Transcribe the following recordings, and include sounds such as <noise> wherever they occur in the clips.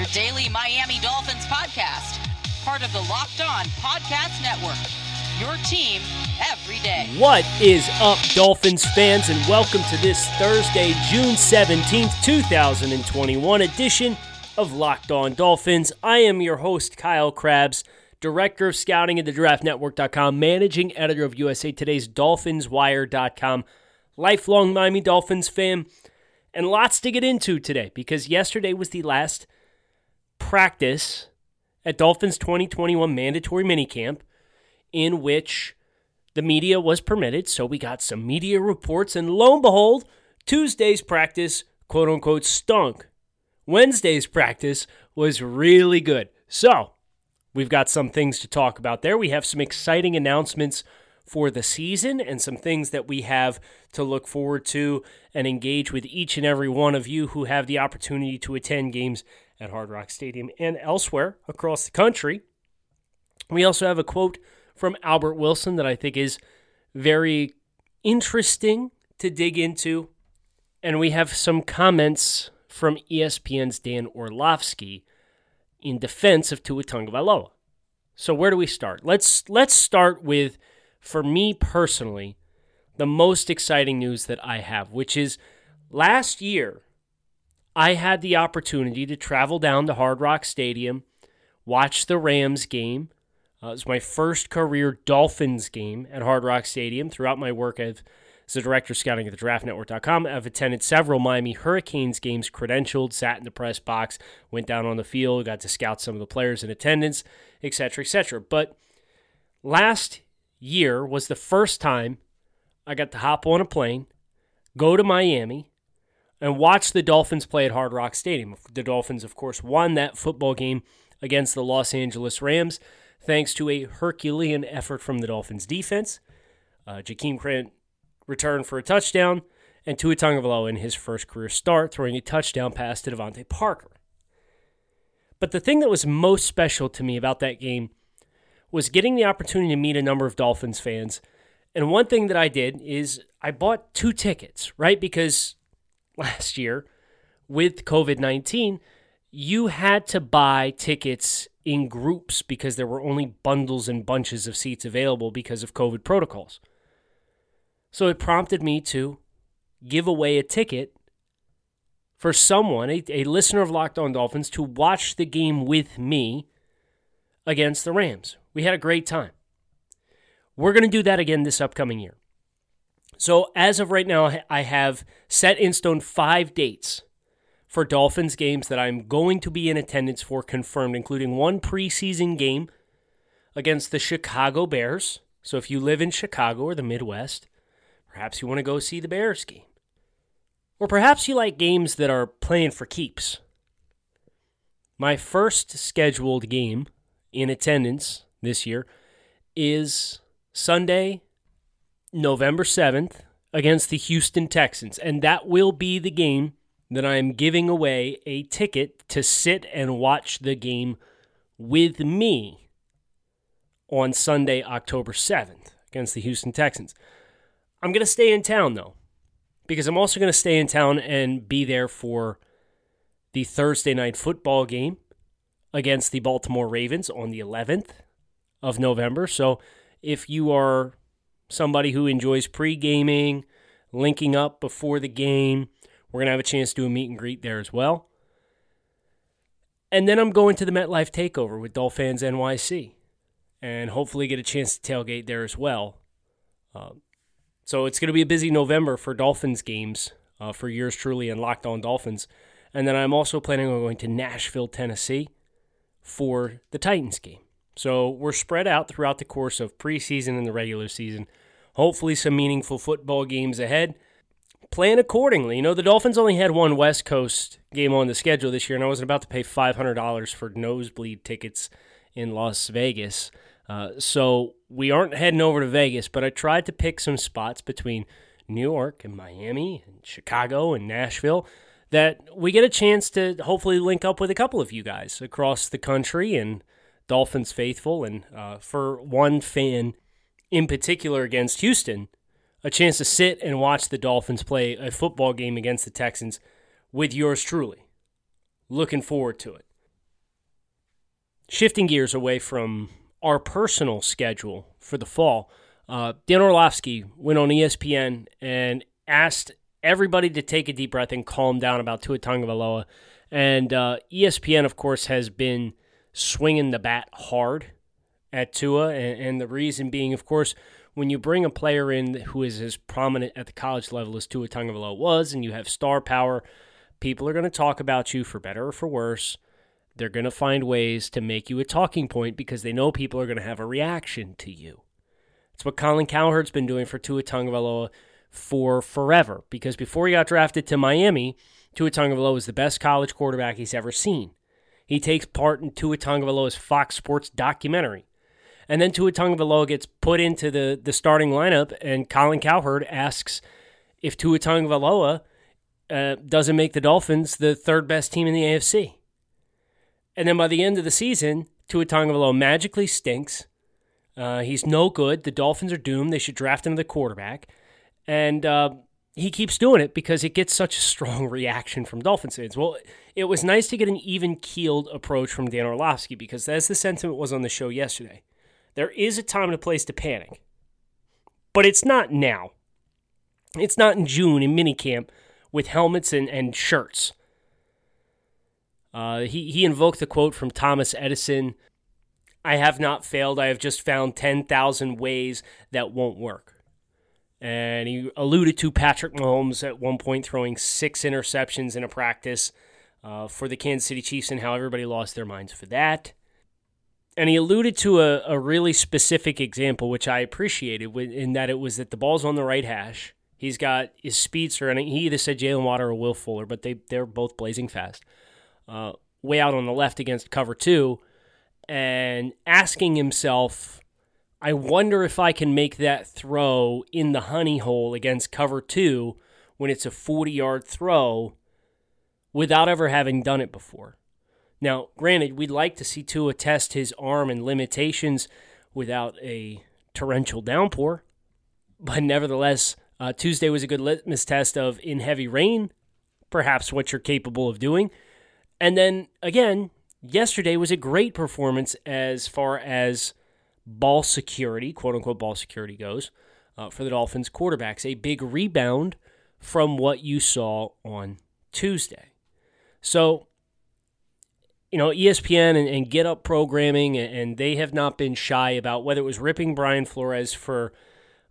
your daily Miami Dolphins podcast, part of the Locked On Podcast Network. Your team every day. What is up, Dolphins fans, and welcome to this Thursday, June 17th, 2021 edition of Locked On Dolphins. I am your host, Kyle Crabbs. Director of Scouting at the DraftNetwork.com, Managing Editor of USA Today's DolphinsWire.com, lifelong Miami Dolphins fan, and lots to get into today because yesterday was the last practice at Dolphins 2021 mandatory minicamp in which the media was permitted. So we got some media reports, and lo and behold, Tuesday's practice, quote unquote, stunk. Wednesday's practice was really good. So, we've got some things to talk about there. We have some exciting announcements for the season and some things that we have to look forward to and engage with each and every one of you who have the opportunity to attend games at Hard Rock Stadium and elsewhere across the country. We also have a quote from Albert Wilson that I think is very interesting to dig into. And we have some comments from ESPN's Dan Orlovsky in defense of Tua Tagovailoa. So where do we start? Let's let's start with, for me personally, the most exciting news that I have, which is last year I had the opportunity to travel down to Hard Rock Stadium, watch the Rams game. Uh, it was my first career Dolphins game at Hard Rock Stadium. Throughout my work as a director scouting at the draftnetwork.com, I've attended several Miami Hurricanes games, credentialed, sat in the press box, went down on the field, got to scout some of the players in attendance, etc., etc. But last year was the first time I got to hop on a plane, go to Miami, and watch the Dolphins play at Hard Rock Stadium. The Dolphins, of course, won that football game against the Los Angeles Rams thanks to a Herculean effort from the Dolphins defense. Uh, Jakeem Grant returned for a touchdown, and Tua Tagovailoa in his first career start, throwing a touchdown pass to DeVante Parker. But the thing that was most special to me about that game was getting the opportunity to meet a number of Dolphins fans. And one thing that I did is I bought two tickets, right? Because last year with COVID 19, you had to buy tickets in groups because there were only bundles and bunches of seats available because of COVID protocols. So it prompted me to give away a ticket for someone, a, a listener of Locked On Dolphins, to watch the game with me against the Rams. We had a great time. We're going to do that again this upcoming year. So, as of right now, I have set in stone five dates for Dolphins games that I'm going to be in attendance for confirmed, including one preseason game against the Chicago Bears. So, if you live in Chicago or the Midwest, perhaps you want to go see the Bears game. Or perhaps you like games that are playing for keeps. My first scheduled game in attendance this year is Sunday, November 7th against the Houston Texans. And that will be the game that I am giving away a ticket to sit and watch the game with me on Sunday, October 7th against the Houston Texans. I'm going to stay in town though, because I'm also going to stay in town and be there for the Thursday night football game against the Baltimore Ravens on the 11th of November. So if you are somebody who enjoys pre gaming, linking up before the game, we're going to have a chance to do a meet and greet there as well. And then I'm going to the MetLife Takeover with Dolphins NYC and hopefully get a chance to tailgate there as well. Um, so it's going to be a busy November for Dolphins games uh, for yours truly and Locked On Dolphins. And then I'm also planning on going to Nashville, Tennessee for the Titans game. So we're spread out throughout the course of preseason and the regular season. Hopefully, some meaningful football games ahead. plan accordingly. You know, the Dolphins only had one West Coast game on the schedule this year, and I wasn't about to pay $500 for nosebleed tickets in Las Vegas. Uh, so we aren't heading over to Vegas, but I tried to pick some spots between New York and Miami and Chicago and Nashville that we get a chance to hopefully link up with a couple of you guys across the country and Dolphins faithful. And uh, for one fan in particular against Houston, a chance to sit and watch the Dolphins play a football game against the Texans with yours truly. Looking forward to it. Shifting gears away from our personal schedule for the fall, uh, Dan Orlovsky went on ESPN and asked everybody to take a deep breath and calm down about Tua Tagovailoa. And uh, ESPN, of course, has been swinging the bat hard at Tua, and, and the reason being, of course, when you bring a player in who is as prominent at the college level as Tua Tagovailoa was, and you have star power, people are going to talk about you for better or for worse. They're going to find ways to make you a talking point because they know people are going to have a reaction to you. It's what Colin Cowherd's been doing for Tua Tagovailoa for forever. Because before he got drafted to Miami, Tua Tagovailoa was the best college quarterback he's ever seen. He takes part in Tua Tagovailoa's Fox Sports documentary. And then Tua Tagovailoa gets put into the, the starting lineup, and Colin Cowherd asks if Tua Tagovailoa uh, doesn't make the Dolphins the third best team in the AFC. And then by the end of the season, Tua Tagovailoa magically stinks. Uh, he's no good. The Dolphins are doomed. They should draft another quarterback. And uh, he keeps doing it because it gets such a strong <laughs> reaction from Dolphins fans. Well, it was nice to get an even keeled approach from Dan Orlovsky because as the sentiment was on the show yesterday. There is a time and a place to panic, but it's not now. It's not in June in minicamp with helmets and, and shirts. Uh, he, he invoked the quote from Thomas Edison I have not failed. I have just found 10,000 ways that won't work. And he alluded to Patrick Mahomes at one point throwing six interceptions in a practice uh, for the Kansas City Chiefs and how everybody lost their minds for that and he alluded to a, a really specific example, which I appreciated, in that it was that the ball's on the right hash. He's got his speedster, and he either said Jaylen Waddle or Will Fuller, but they they're both blazing fast. Uh, way out on the left against cover two, and asking himself, I wonder if I can make that throw in the honey hole against cover two when it's a 40 yard throw without ever having done it before. Now, granted, we'd like to see Tua test his arm and limitations without a torrential downpour, but nevertheless, uh, Tuesday was a good litmus test of in heavy rain, perhaps what you're capable of doing. And then again, yesterday was a great performance as far as ball security, quote unquote ball security goes, uh, for the Dolphins quarterbacks. A big rebound from what you saw on Tuesday. So you know, ESPN and, and Get Up programming, and, and, they have not been shy about whether it was ripping Brian Flores for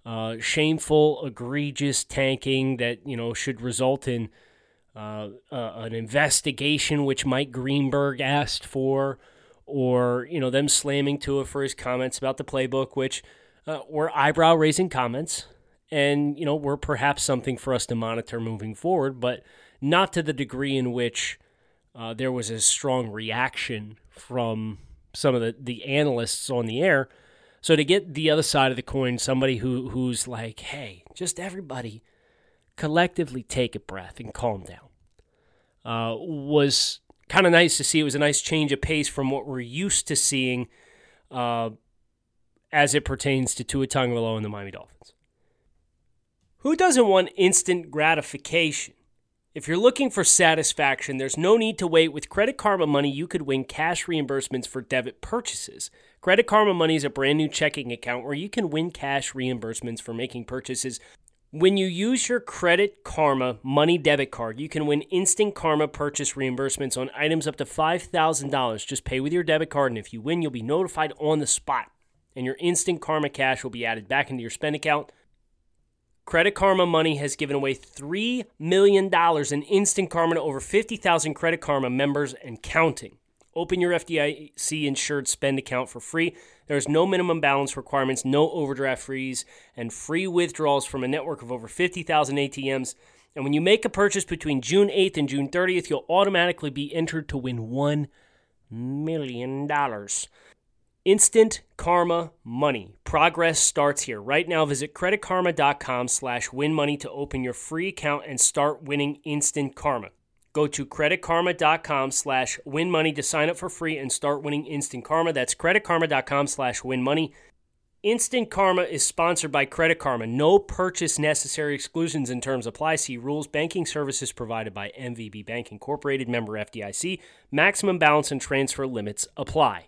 uh, shameful, egregious tanking that, you know, should result in uh, uh, an investigation, which Mike Greenberg asked for, or, you know, them slamming Tua for his comments about the playbook, which uh, were eyebrow raising comments and, you know, were perhaps something for us to monitor moving forward, but not to the degree in which uh, there was a strong reaction from some of the, the analysts on the air. So to get the other side of the coin, somebody who who's like, hey, just everybody collectively take a breath and calm down, uh, was kind of nice to see. It was a nice change of pace from what we're used to seeing uh, as it pertains to Tua Tagovailoa and the Miami Dolphins. Who doesn't want instant gratification? If you're looking for satisfaction, there's no need to wait. With Credit Karma Money, you could win cash reimbursements for debit purchases. Credit Karma Money is a brand new checking account where you can win cash reimbursements for making purchases. When you use your Credit Karma Money debit card, you can win instant Karma purchase reimbursements on items up to $5,000. Just pay with your debit card, and if you win, you'll be notified on the spot. And your instant Karma cash will be added back into your spend account Credit Karma Money has given away $3 million in instant karma to over 50,000 Credit Karma members and counting. Open your FDIC insured spend account for free. There's no minimum balance requirements, no overdraft fees, and free withdrawals from a network of over 50,000 ATMs. And when you make a purchase between June 8th and June 30th, you'll automatically be entered to win $1 million. Instant Karma Money. Progress starts here. Right now, visit creditkarma.com slash win money to open your free account and start winning instant karma. Go to creditkarma.com slash win money to sign up for free and start winning instant karma. That's creditkarma.com slash win money. Instant Karma is sponsored by Credit Karma. No purchase necessary exclusions and terms apply. See rules. Banking services provided by MVB Bank Incorporated, member FDIC. Maximum balance and transfer limits apply.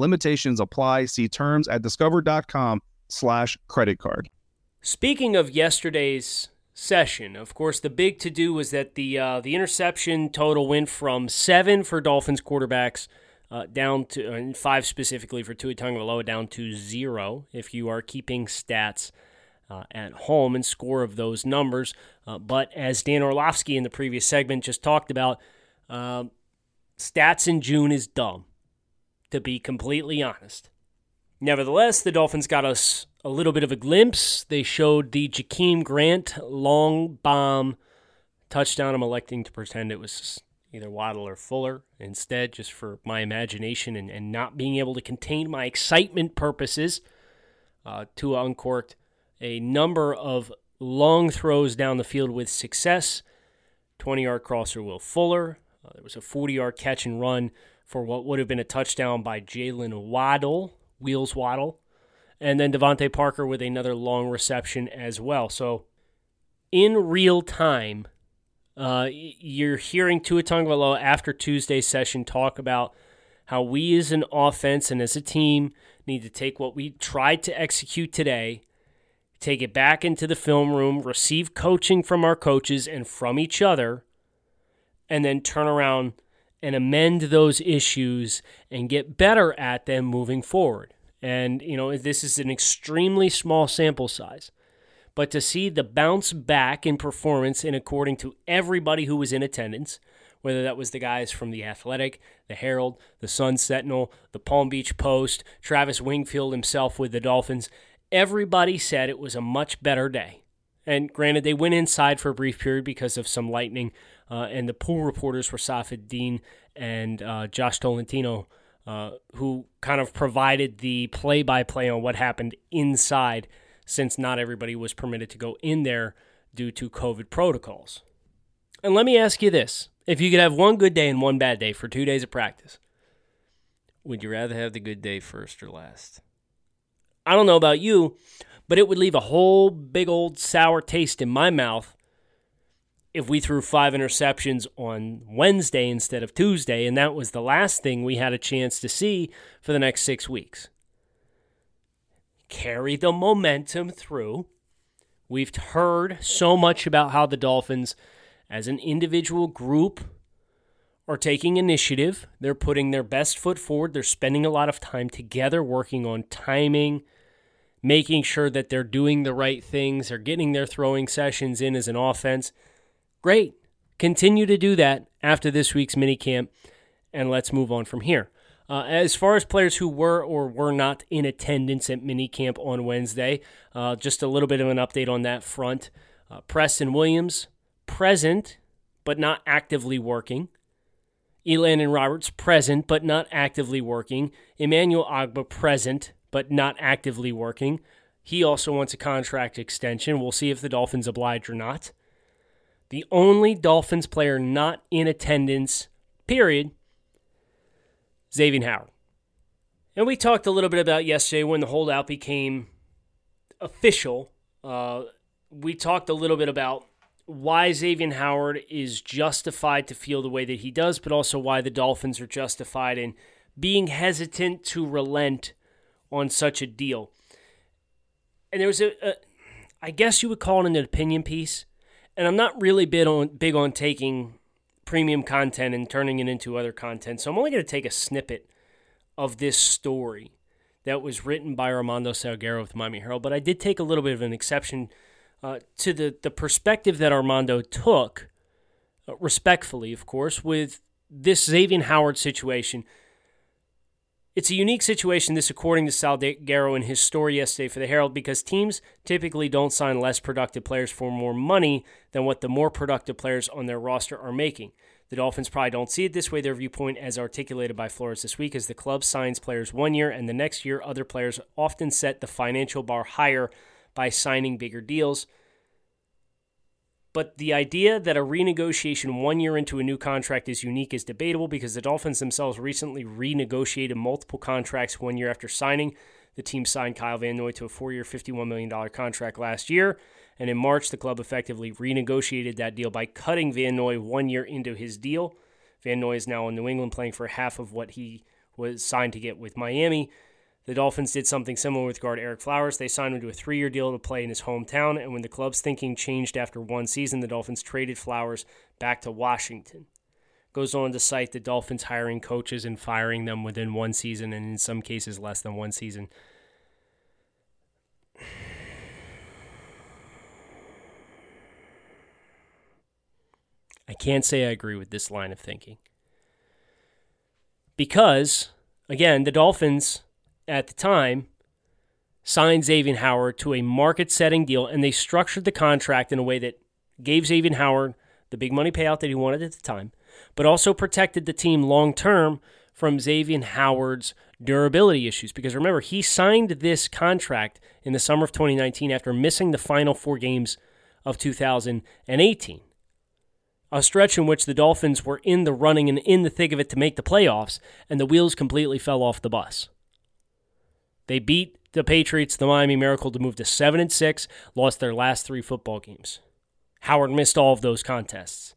Limitations apply. See terms at discover.com slash credit card. Speaking of yesterday's session, of course, the big to do was that the uh, the interception total went from seven for Dolphins quarterbacks uh, down to and five specifically for Tua Tagovailoa down to zero if you are keeping stats uh, at home and score of those numbers. Uh, but as Dan Orlovsky in the previous segment just talked about, um, stats in June is dumb, to be completely honest. Nevertheless, the Dolphins got us a little bit of a glimpse. They showed the Jakeem Grant long bomb touchdown. I'm electing to pretend it was either Waddle or Fuller instead, just for my imagination and, and not being able to contain my excitement purposes. Uh, Tua uncorked a number of long throws down the field with success. 20 yard crosser Will Fuller. Uh, there was a 40 yard catch and run for what would have been a touchdown by Jaylen Waddle, Wheels Waddle. And then DeVante Parker with another long reception as well. So, in real time, uh, you're hearing Tua Tagovailoa after Tuesday's session talk about how we as an offense and as a team need to take what we tried to execute today, take it back into the film room, receive coaching from our coaches and from each other, and then turn around and amend those issues and get better at them moving forward. And, you know, this is an extremely small sample size. But to see the bounce back in performance, and according to everybody who was in attendance, whether that was the guys from the Athletic, the Herald, the Sun Sentinel, the Palm Beach Post, Travis Wingfield himself with the Dolphins, everybody said it was a much better day. And granted, they went inside for a brief period because of some lightning, uh, and the pool reporters were Safid Deen and uh, Josh Tolentino, uh, who kind of provided the play by play on what happened inside since not everybody was permitted to go in there due to COVID protocols. And let me ask you this if you could have one good day and one bad day for two days of practice, would you rather have the good day first or last? I don't know about you, but it would leave a whole big old sour taste in my mouth if we threw five interceptions on Wednesday instead of Tuesday, and that was the last thing we had a chance to see for the next six weeks carry the momentum through. We've heard so much about how the Dolphins, as an individual group, are taking initiative. They're putting their best foot forward. They're spending a lot of time together working on timing, making sure that they're doing the right things. They're getting their throwing sessions in as an offense. Great. Continue to do that after this week's minicamp, and let's move on from here. Uh, as far as players who were or were not in attendance at minicamp on Wednesday, uh, just a little bit of an update on that front. Uh, Preston Williams, present but not actively working. Elandon Roberts, present but not actively working. Emmanuel Ogbah, present but not actively working. He also wants a contract extension. We'll see if the Dolphins oblige or not. The only Dolphins player not in attendance, period, Xavier Howard. And we talked a little bit about yesterday when the holdout became official. Uh, we talked a little bit about why Xavier Howard is justified to feel the way that he does, but also why the Dolphins are justified in being hesitant to relent on such a deal. And there was a, a I guess you would call it an opinion piece, and I'm not really big on big on taking premium content and turning it into other content. So I'm only going to take a snippet of this story that was written by Armando Salguero with Miami Herald, but I did take a little bit of an exception uh, to the, the perspective that Armando took, uh, respectfully, of course, with this Xavier Howard situation. It's a unique situation, this according to Sal Salguero in his story yesterday for the Herald, because teams typically don't sign less productive players for more money than what the more productive players on their roster are making. The Dolphins probably don't see it this way. Their viewpoint, as articulated by Flores this week, is the club signs players one year, and the next year, other players often set the financial bar higher by signing bigger deals. But the idea that a renegotiation one year into a new contract is unique is debatable because the Dolphins themselves recently renegotiated multiple contracts one year after signing. The team signed Kyle Van Noy to a four year, $51 million contract last year. And in March, the club effectively renegotiated that deal by cutting Van Noy one year into his deal. Van Noy is now in New England playing for half of what he was signed to get with Miami. The Dolphins did something similar with guard Ereck Flowers. They signed him to a three year deal to play in his hometown, and when the club's thinking changed after one season, the Dolphins traded Flowers back to Washington. Goes on to cite the Dolphins hiring coaches and firing them within one season, and in some cases, less than one season. I can't say I agree with this line of thinking. Because, again, the Dolphins at the time signed Xavier Howard to a market setting deal, and they structured the contract in a way that gave Xavier Howard the big money payout that he wanted at the time, but also protected the team long term from Xavier Howard's durability issues. Because remember, he signed this contract in the summer of 2019 after missing the final four games of 2018 a stretch in which the Dolphins were in the running and in the thick of it to make the playoffs, and the wheels completely fell off the bus. They beat the Patriots, the Miami Miracle, to move to seven and six, lost their last three football games. Howard missed all of those contests.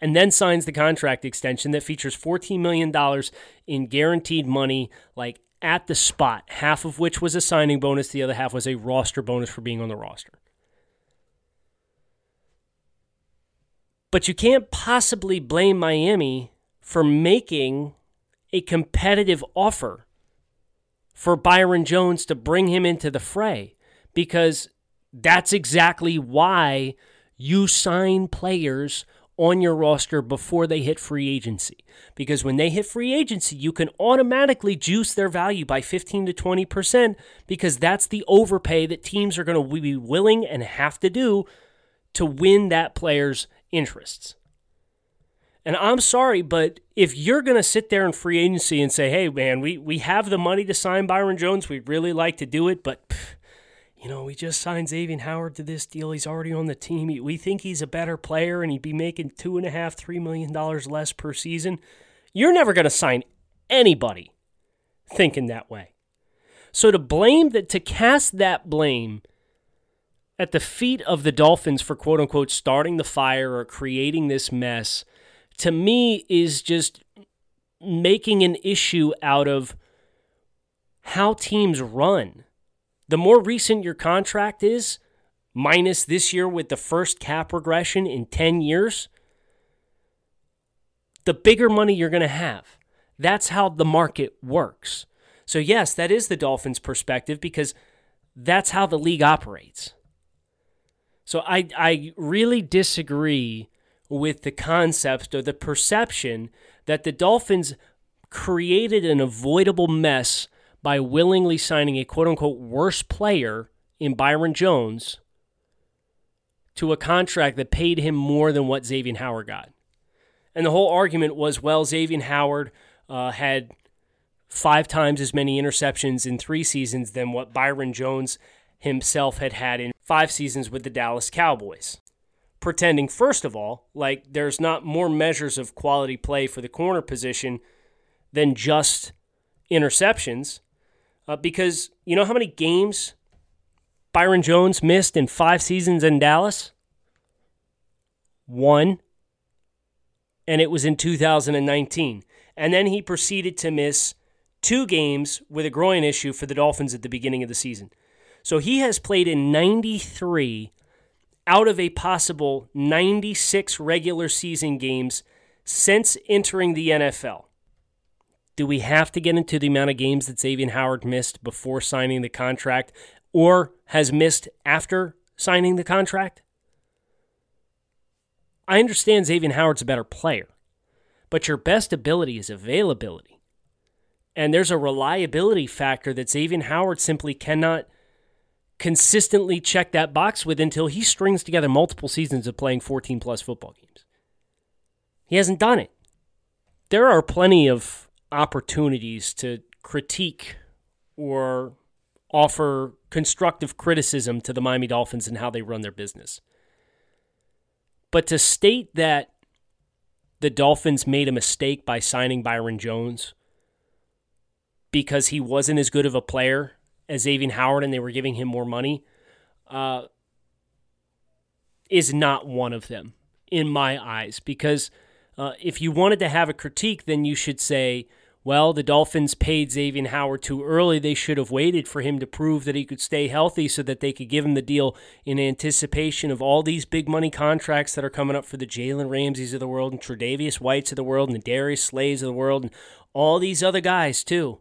And then signs the contract extension that features $14 million in guaranteed money, like at the spot, half of which was a signing bonus, the other half was a roster bonus for being on the roster. But you can't possibly blame Miami for making a competitive offer for Byron Jones to bring him into the fray because that's exactly why you sign players on your roster before they hit free agency. Because when they hit free agency, you can automatically juice their value by 15 to 20% because that's the overpay that teams are going to be willing and have to do to win that player's interests. And I'm sorry, but if you're going to sit there in free agency and say, hey, man, we, we have the money to sign Byron Jones, we'd really like to do it, but, pff, you know, we just signed Xavier Howard to this deal. He's already on the team. We think he's a better player and he'd be making two and a half, three million dollars less per season. You're never going to sign anybody thinking that way. So to blame that, to cast that blame at the feet of the Dolphins for quote unquote starting the fire or creating this mess, to me, is just making an issue out of how teams run. The more recent your contract is, minus this year with the first cap regression in 10 years, the bigger money you're going to have. That's how the market works. So, yes, that is the Dolphins' perspective because that's how the league operates. So I, I really disagree with the concept or the perception that the Dolphins created an avoidable mess by willingly signing a quote unquote worse player in Byron Jones to a contract that paid him more than what Xavier Howard got. And the whole argument was well, Xavier Howard uh, had five times as many interceptions in three seasons than what Byron Jones himself had had in five seasons with the Dallas Cowboys. Pretending, first of all, like there's not more measures of quality play for the corner position than just interceptions. Uh, because you know how many games Byron Jones missed in five seasons in Dallas? One. And it was in 2019. And then he proceeded to miss two games with a groin issue for the Dolphins at the beginning of the season. So he has played in 93 out of a possible 96 regular season games since entering the NFL. Do we have to get into the amount of games that Xavier Howard missed before signing the contract or has missed after signing the contract? I understand Xavier Howard's a better player, but your best ability is availability. And there's a reliability factor that Xavier Howard simply cannot consistently check that box with until he strings together multiple seasons of playing 14 plus football games. He hasn't done it. There are plenty of opportunities to critique or offer constructive criticism to the Miami Dolphins and how they run their business. But to state that the Dolphins made a mistake by signing Byron Jones because he wasn't as good of a player as Xavier Howard and they were giving him more money uh, is not one of them in my eyes. Because uh, if you wanted to have a critique, then you should say, well, the Dolphins paid Xavier Howard too early. They should have waited for him to prove that he could stay healthy so that they could give him the deal in anticipation of all these big money contracts that are coming up for the Jalen Ramseys of the world and Tre'Davious Whites of the world and the Darius Slays of the world and all these other guys too.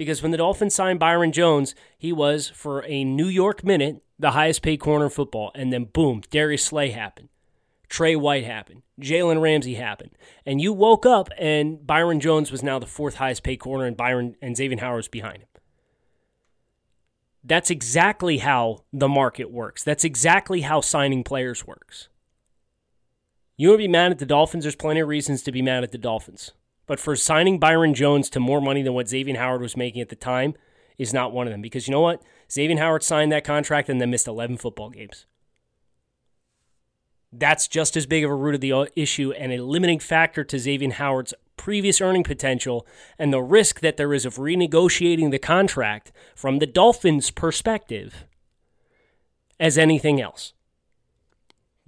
Because when the Dolphins signed Byron Jones, he was, for a New York minute, the highest paid corner in football. And then boom, Darius Slay happened. Trey White happened. Jalen Ramsey happened. And you woke up and Byron Jones was now the fourth highest paid corner and Byron and Xavier Howard was behind him. That's exactly how the market works. That's exactly how signing players works. You want to be mad at the Dolphins? There's plenty of reasons to be mad at the Dolphins. But for signing Byron Jones to more money than what Xavier Howard was making at the time is not one of them. Because you know what? Xavier Howard signed that contract and then missed 11 football games. That's just as big of a root of the uh, issue and a limiting factor to Xavier Howard's previous earning potential and the risk that there is of renegotiating the contract from the Dolphins' perspective as anything else.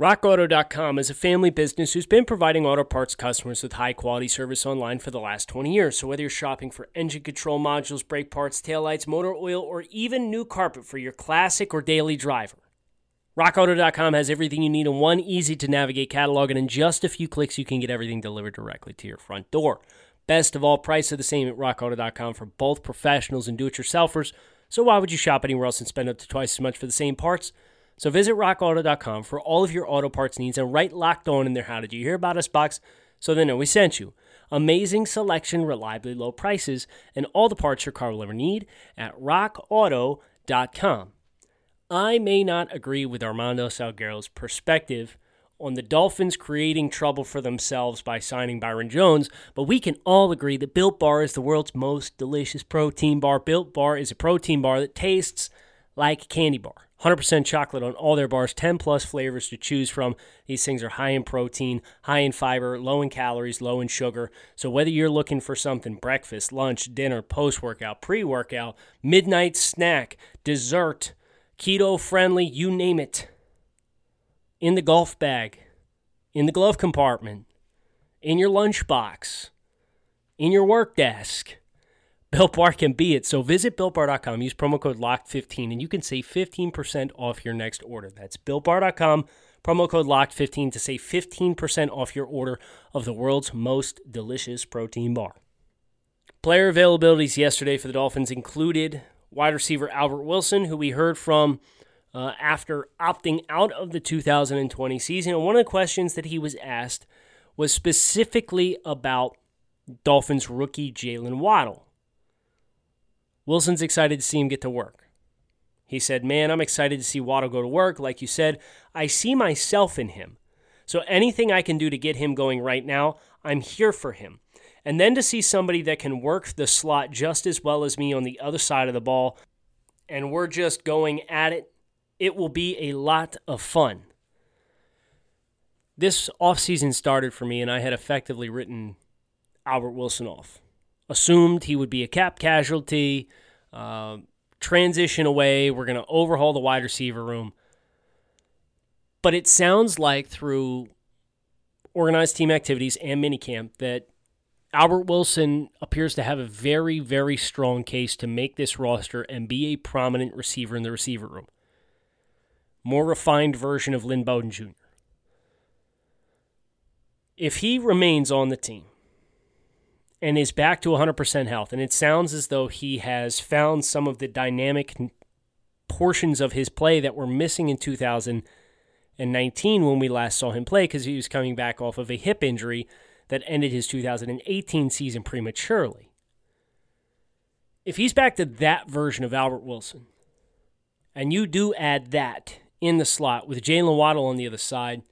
RockAuto.com is a family business who's been providing auto parts customers with high quality service online for the last 20 years. So, whether you're shopping for engine control modules, brake parts, taillights, motor oil, or even new carpet for your classic or daily driver, RockAuto.com has everything you need in one easy to navigate catalog, and in just a few clicks, you can get everything delivered directly to your front door. Best of all, prices are the same at RockAuto.com for both professionals and do it yourselfers. So, why would you shop anywhere else and spend up to twice as much for the same parts? So, visit RockAuto.com for all of your auto parts needs and write locked on in their How Did You Hear About Us box so they know we sent you. Amazing selection, reliably low prices, and all the parts your car will ever need at RockAuto.com. I may not agree with Armando Salguero's perspective on the Dolphins creating trouble for themselves by signing Byron Jones, but we can all agree that Built Bar is the world's most delicious protein bar. Built Bar is a protein bar that tastes like candy bar. 100% chocolate on all their bars, 10 plus flavors to choose from. These things are high in protein, high in fiber, low in calories, low in sugar. So whether you're looking for something breakfast, lunch, dinner, post workout, pre workout, midnight snack, dessert, keto friendly, you name it. In the golf bag, in the glove compartment, in your lunchbox, in your work desk. Built Bar can be it. So visit BuiltBar.com, use promo code LOCK15, and you can save 15% off your next order. That's BuiltBar.com, promo code LOCK15 to save 15% off your order of the world's most delicious protein bar. Player availabilities yesterday for the Dolphins included wide receiver Albert Wilson, who we heard from uh, after opting out of the 2020 season. And one of the questions that he was asked was specifically about Dolphins rookie Jaylen Waddle. Wilson's excited to see him get to work. He said, Man, I'm excited to see Waddle go to work. Like you said, I see myself in him. So anything I can do to get him going right now, I'm here for him. And then to see somebody that can work the slot just as well as me on the other side of the ball, and we're just going at it, it will be a lot of fun. This offseason started for me, and I had effectively written Albert Wilson off. Assumed he would be a cap casualty, uh, transition away. We're going to overhaul the wide receiver room. But it sounds like through organized team activities and minicamp that Albert Wilson appears to have a very, very strong case to make this roster and be a prominent receiver in the receiver room. More refined version of Lynn Bowden Jr. if he remains on the team and is back to 100% health, and it sounds as though he has found some of the dynamic portions of his play that were missing in 2019 when we last saw him play because he was coming back off of a hip injury that ended his 2018 season prematurely. If he's back to that version of Albert Wilson, and you do add that in the slot with Jaylen Waddle on the other side,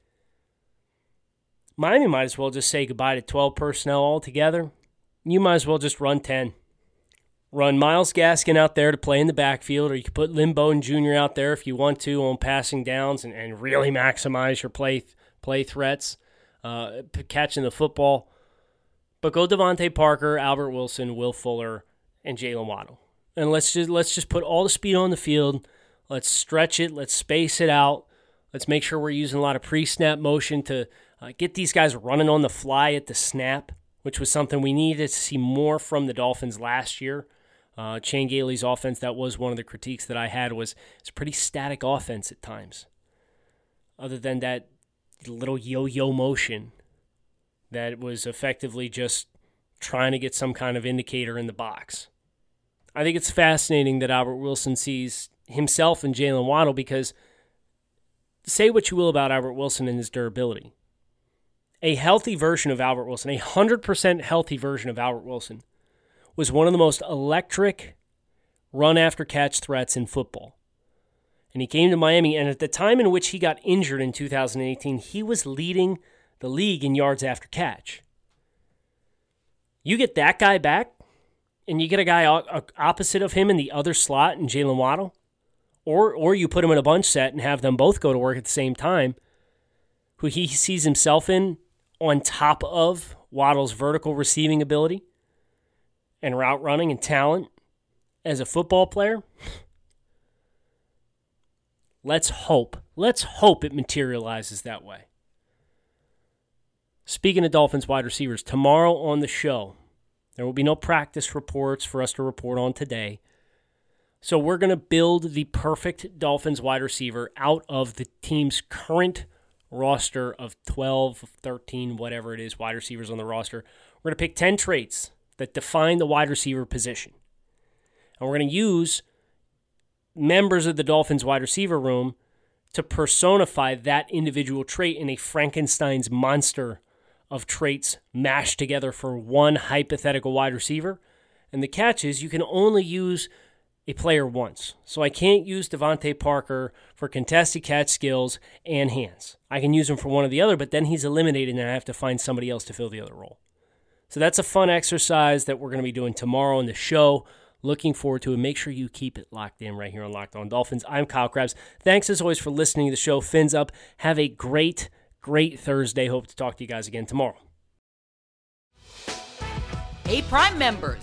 Miami might as well just say goodbye to 12 personnel altogether. You might as well just run 10. Run Myles Gaskin out there to play in the backfield, or you could put Lynn Bowden Jr. out there if you want to on passing downs and, and really maximize your play play threats, uh, catching the football. But go DeVante Parker, Albert Wilson, Will Fuller, and Jaylen Waddle, and let's just let's just put all the speed on the field. Let's stretch it. Let's space it out. Let's make sure we're using a lot of pre-snap motion to uh, get these guys running on the fly at the snap, which was something we needed to see more from the Dolphins last year. Uh, Chan Gailey's offense, that was one of the critiques that I had, was it's pretty static offense at times. Other than that little yo-yo motion that was effectively just trying to get some kind of indicator in the box. I think it's fascinating that Albert Wilson sees himself and Jaylen Waddle because say what you will about Albert Wilson and his durability a healthy version of Albert Wilson, a 100% healthy version of Albert Wilson, was one of the most electric run after catch threats in football. And he came to Miami, and at the time in which he got injured in 2018, he was leading the league in yards after catch. You get that guy back, and you get a guy opposite of him in the other slot in Jaylen Waddle, or or you put him in a bunch set and have them both go to work at the same time, who he sees himself in on top of Waddle's vertical receiving ability and route running and talent as a football player. Let's hope. Let's hope it materializes that way. Speaking of Dolphins wide receivers, tomorrow on the show, there will be no practice reports for us to report on today. So we're going to build the perfect Dolphins wide receiver out of the team's current roster of 12, 13, whatever it is, wide receivers on the roster. We're going to pick 10 traits that define the wide receiver position. And we're going to use members of the Dolphins wide receiver room to personify that individual trait in a Frankenstein's monster of traits mashed together for one hypothetical wide receiver. And the catch is you can only use a player once. So I can't use DeVante Parker for contested catch skills and hands. I can use him for one or the other, but then he's eliminated and I have to find somebody else to fill the other role. So that's a fun exercise that we're going to be doing tomorrow on the show. Looking forward to it. Make sure you keep it locked in right here on Locked On Dolphins. I'm Kyle Crabbs. Thanks as always for listening to the show. Fins up. Have a great, great Thursday. Hope to talk to you guys again tomorrow. Hey, Prime members,